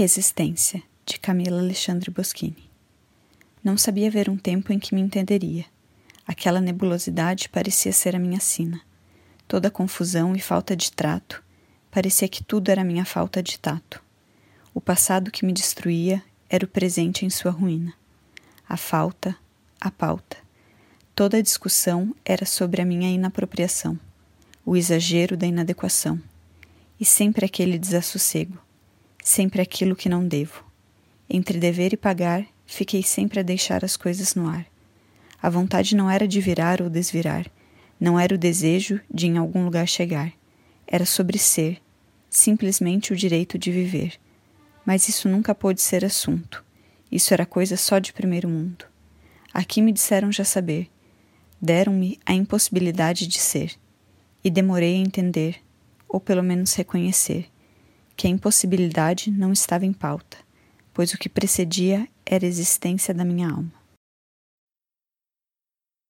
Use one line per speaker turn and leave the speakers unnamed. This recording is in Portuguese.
Resistência, de Camila Alexandre Boschini. Não sabia ver um tempo em que me entenderia. Aquela nebulosidade parecia ser a minha sina. Toda confusão e falta de trato, parecia que tudo era minha falta de tato. O passado que me destruía era o presente em sua ruína. A falta, a pauta. Toda a discussão era sobre a minha inapropriação, o exagero da inadequação, e sempre aquele desassossego sempre aquilo que não devo. Entre dever e pagar, fiquei sempre a deixar as coisas no ar. A vontade não era de virar ou desvirar, não era o desejo de em algum lugar chegar. Era sobre ser, simplesmente o direito de viver. Mas isso nunca pôde ser assunto. Isso era coisa só de primeiro mundo. Aqui me disseram já saber. Deram-me a impossibilidade de ser. E demorei a entender, ou pelo menos reconhecer que a impossibilidade não estava em pauta, pois o que precedia era a existência da minha alma.